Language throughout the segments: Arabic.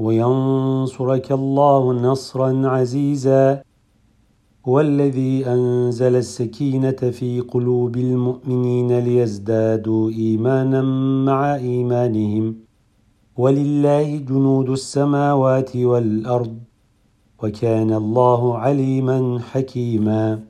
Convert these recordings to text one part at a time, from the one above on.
وينصرك الله نصرا عزيزا. والذي أنزل السكينة في قلوب المؤمنين ليزدادوا إيمانا مع إيمانهم. ولله جنود السماوات والأرض وكان الله عليما حكيما.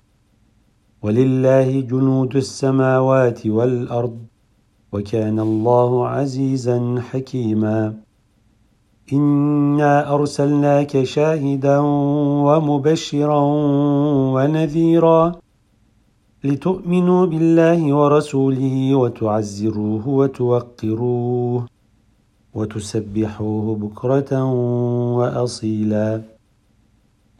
ولله جنود السماوات والأرض وكان الله عزيزا حكيما. إنا أرسلناك شاهدا ومبشرا ونذيرا لتؤمنوا بالله ورسوله وتعزروه وتوقروه وتسبحوه بكرة وأصيلا.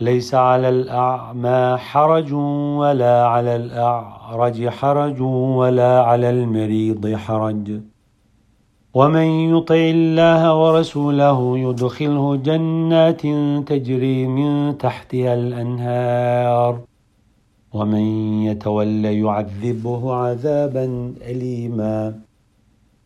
ليس على الأعمى حرج ولا على الأعرج حرج ولا على المريض حرج. ومن يطع الله ورسوله يدخله جنات تجري من تحتها الأنهار. ومن يتول يعذبه عذابا اليما.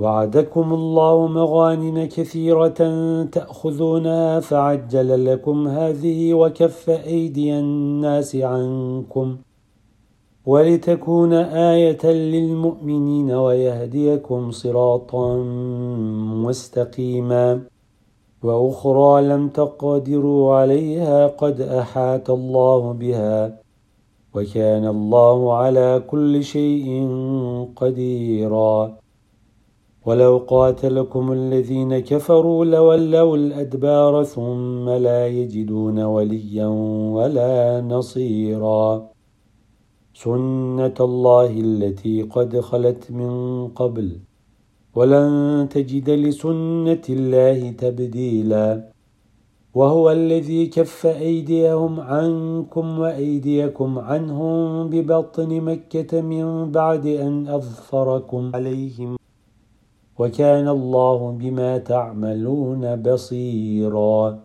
وعدكم الله مغانم كثيرة تأخذونها فعجل لكم هذه وكف أيدي الناس عنكم ولتكون آية للمؤمنين ويهديكم صراطا مستقيما وأخرى لم تقدروا عليها قد أحاط الله بها وكان الله على كل شيء قديرا ولو قاتلكم الذين كفروا لولوا الأدبار ثم لا يجدون وليا ولا نصيرا. سنة الله التي قد خلت من قبل. ولن تجد لسنة الله تبديلا. وهو الذي كف أيديهم عنكم وأيديكم عنهم ببطن مكة من بعد أن أظفركم عليهم وكان الله بما تعملون بصيراً.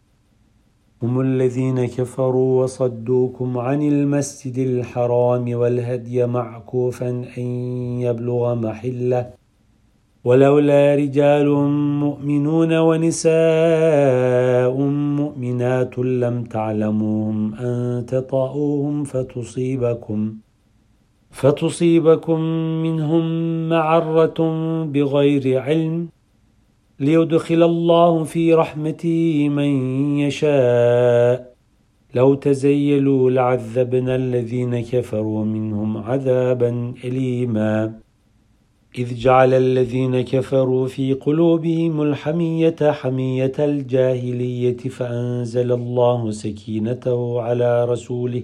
هم الذين كفروا وصدوكم عن المسجد الحرام والهدي معكوفا أن يبلغ محلة. ولولا رجال مؤمنون ونساء مؤمنات لم تعلموهم أن تطاؤوهم فتصيبكم. فتصيبكم منهم معرة بغير علم ليدخل الله في رحمته من يشاء. لو تزيلوا لعذبنا الذين كفروا منهم عذابا اليما. إذ جعل الذين كفروا في قلوبهم الحمية حمية الجاهلية فأنزل الله سكينته على رسوله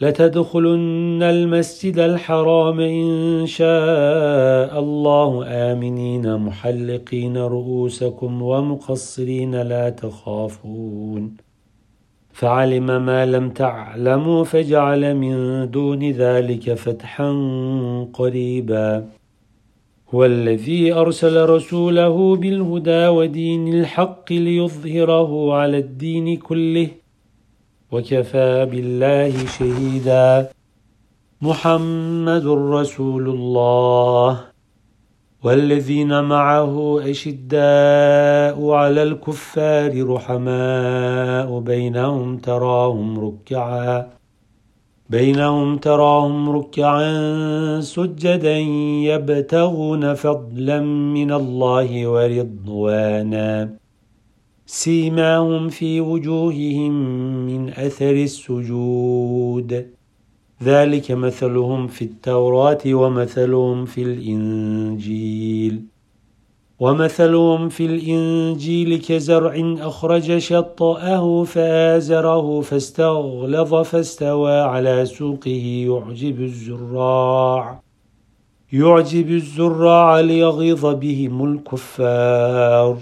لتدخلن المسجد الحرام إن شاء الله. آمنين محلقين رؤوسكم ومقصرين لا تخافون. فعلم ما لم تعلموا فجعل من دون ذلك فتحا قريبا. هو الذي أرسل رسوله بالهدى ودين الحق ليظهره على الدين كله. وكفى بالله شهيدا. محمد رسول الله. والذين معه أشداء على الكفار رحماء بينهم تراهم ركعا. بينهم تراهم ركعا سجدا يبتغون فضلا من الله ورضوانا. سيماهم في وجوههم من أثر السجود. ذلك مثلهم في التوراة ومثلهم في الإنجيل. ومثلهم في الإنجيل كزرع أخرج شطأه فآزره فاستغلظ فاستوى على سوقه. يعجب الزراع يعجب الزراع ليغيظ بهم الكفار.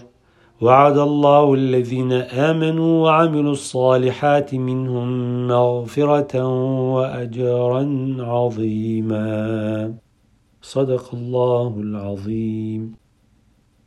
وعد الله الذين آمنوا وعملوا الصالحات منهم مغفرة وأجرا عظيما. صدق الله العظيم.